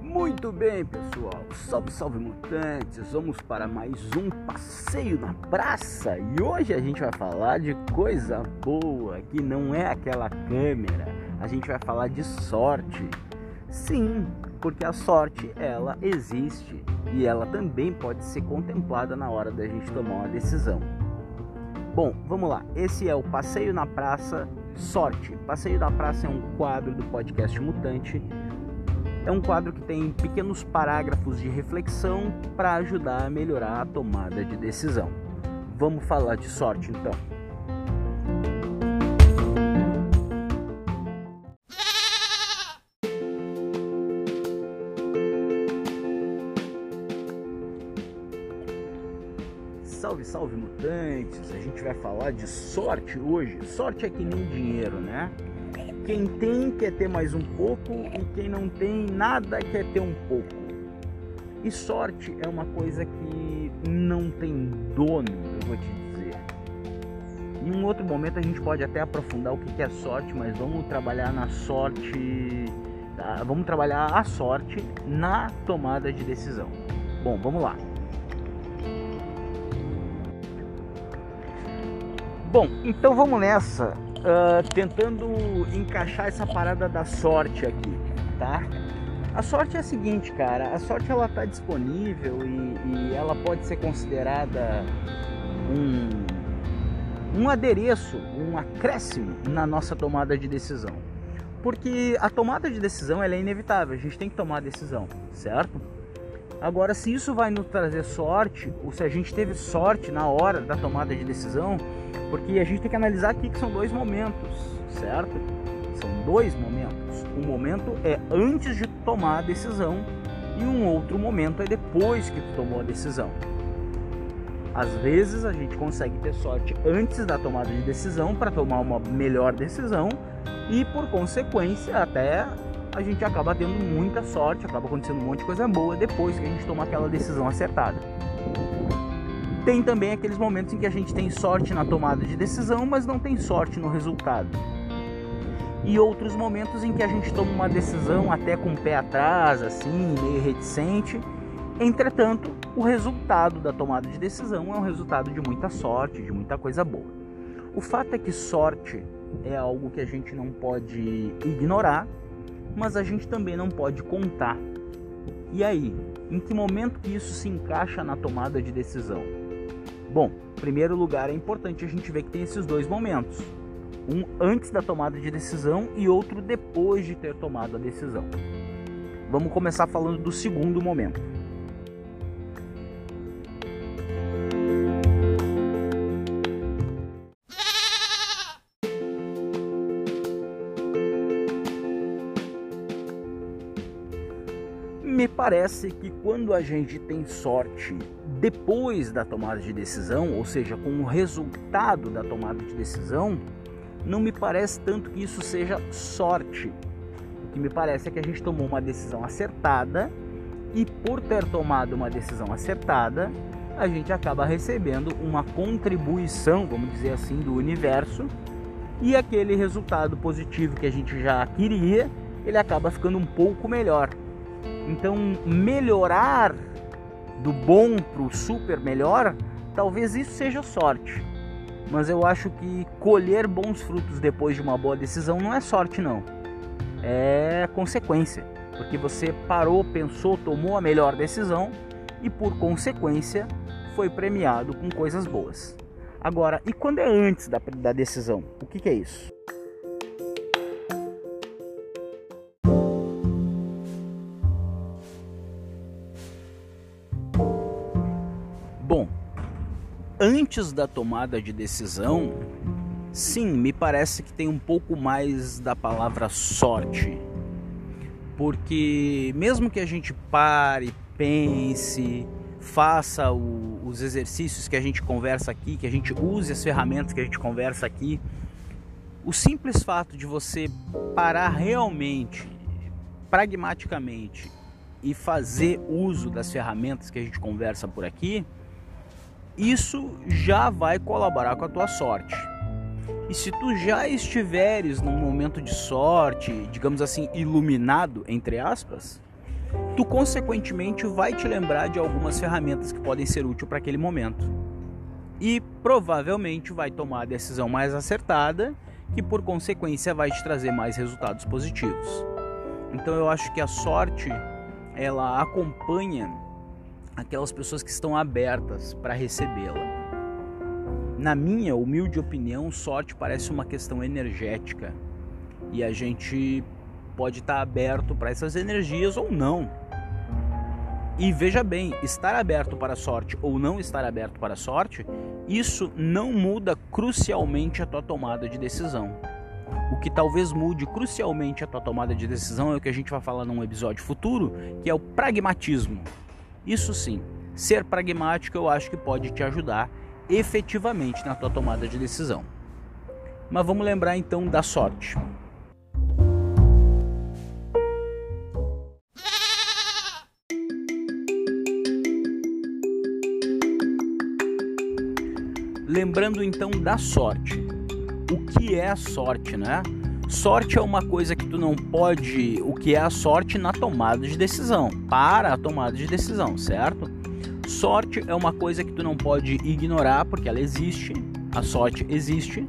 Muito bem, pessoal. Salve, salve mutantes. Vamos para mais um passeio na praça. E hoje a gente vai falar de coisa boa, que não é aquela câmera. A gente vai falar de sorte. Sim, porque a sorte ela existe e ela também pode ser contemplada na hora da gente tomar uma decisão. Bom, vamos lá. Esse é o Passeio na Praça Sorte. Passeio na Praça é um quadro do podcast Mutante é um quadro que tem pequenos parágrafos de reflexão para ajudar a melhorar a tomada de decisão. Vamos falar de sorte então. Salve, salve mutantes! A gente vai falar de sorte hoje. Sorte é que nem dinheiro, né? Quem tem quer ter mais um pouco e quem não tem nada quer ter um pouco. E sorte é uma coisa que não tem dono, eu vou te dizer. Em um outro momento a gente pode até aprofundar o que é sorte, mas vamos trabalhar na sorte, tá? vamos trabalhar a sorte na tomada de decisão. Bom, vamos lá. Bom, então vamos nessa uh, tentando encaixar essa parada da sorte aqui, tá? A sorte é a seguinte, cara, a sorte ela tá disponível e, e ela pode ser considerada um, um adereço, um acréscimo na nossa tomada de decisão. Porque a tomada de decisão ela é inevitável, a gente tem que tomar a decisão, certo? Agora, se isso vai nos trazer sorte, ou se a gente teve sorte na hora da tomada de decisão, porque a gente tem que analisar aqui que são dois momentos, certo? São dois momentos. Um momento é antes de tomar a decisão e um outro momento é depois que tu tomou a decisão. Às vezes a gente consegue ter sorte antes da tomada de decisão para tomar uma melhor decisão e por consequência até a gente acaba tendo muita sorte, acaba acontecendo um monte de coisa boa depois que a gente toma aquela decisão acertada. Tem também aqueles momentos em que a gente tem sorte na tomada de decisão, mas não tem sorte no resultado. E outros momentos em que a gente toma uma decisão até com o pé atrás, assim, meio reticente. Entretanto, o resultado da tomada de decisão é um resultado de muita sorte, de muita coisa boa. O fato é que sorte é algo que a gente não pode ignorar mas a gente também não pode contar. E aí, em que momento que isso se encaixa na tomada de decisão? Bom, em primeiro lugar é importante a gente ver que tem esses dois momentos. Um antes da tomada de decisão e outro depois de ter tomado a decisão. Vamos começar falando do segundo momento. Me parece que quando a gente tem sorte depois da tomada de decisão, ou seja, com o resultado da tomada de decisão, não me parece tanto que isso seja sorte. O que me parece é que a gente tomou uma decisão acertada e por ter tomado uma decisão acertada, a gente acaba recebendo uma contribuição, vamos dizer assim, do universo e aquele resultado positivo que a gente já queria, ele acaba ficando um pouco melhor. Então, melhorar do bom para o super melhor, talvez isso seja sorte. Mas eu acho que colher bons frutos depois de uma boa decisão não é sorte, não. É consequência. Porque você parou, pensou, tomou a melhor decisão e, por consequência, foi premiado com coisas boas. Agora, e quando é antes da, da decisão? O que, que é isso? Antes da tomada de decisão, sim, me parece que tem um pouco mais da palavra sorte. Porque mesmo que a gente pare, pense, faça o, os exercícios que a gente conversa aqui, que a gente use as ferramentas que a gente conversa aqui, o simples fato de você parar realmente, pragmaticamente e fazer uso das ferramentas que a gente conversa por aqui, isso já vai colaborar com a tua sorte. E se tu já estiveres num momento de sorte, digamos assim, iluminado, entre aspas, tu consequentemente vai te lembrar de algumas ferramentas que podem ser úteis para aquele momento. E provavelmente vai tomar a decisão mais acertada, que por consequência vai te trazer mais resultados positivos. Então eu acho que a sorte ela acompanha aquelas pessoas que estão abertas para recebê-la. Na minha humilde opinião, sorte parece uma questão energética e a gente pode estar aberto para essas energias ou não. E veja bem, estar aberto para a sorte ou não estar aberto para a sorte, isso não muda crucialmente a tua tomada de decisão. O que talvez mude crucialmente a tua tomada de decisão é o que a gente vai falar num episódio futuro, que é o pragmatismo. Isso sim, ser pragmático eu acho que pode te ajudar efetivamente na tua tomada de decisão. Mas vamos lembrar então da sorte. Lembrando então da sorte. O que é a sorte, né? Sorte é uma coisa que tu não pode. O que é a sorte na tomada de decisão? Para a tomada de decisão, certo? Sorte é uma coisa que tu não pode ignorar porque ela existe. A sorte existe.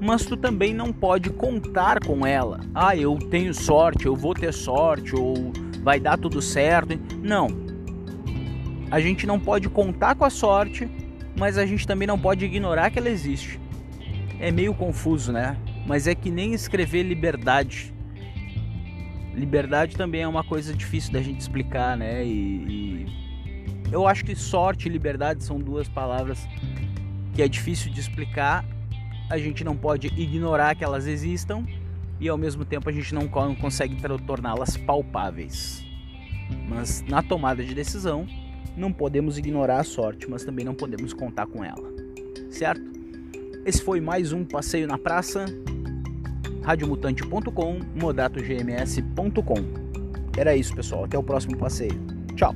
Mas tu também não pode contar com ela. Ah, eu tenho sorte, eu vou ter sorte, ou vai dar tudo certo. Não. A gente não pode contar com a sorte mas a gente também não pode ignorar que ela existe. É meio confuso, né? Mas é que nem escrever liberdade. Liberdade também é uma coisa difícil da gente explicar, né? E, e eu acho que sorte e liberdade são duas palavras que é difícil de explicar. A gente não pode ignorar que elas existam e ao mesmo tempo a gente não consegue torná-las palpáveis. Mas na tomada de decisão, não podemos ignorar a sorte, mas também não podemos contar com ela. Certo? Esse foi mais um passeio na praça. radiomutante.com, modatogms.com. Era isso, pessoal. Até o próximo passeio. Tchau.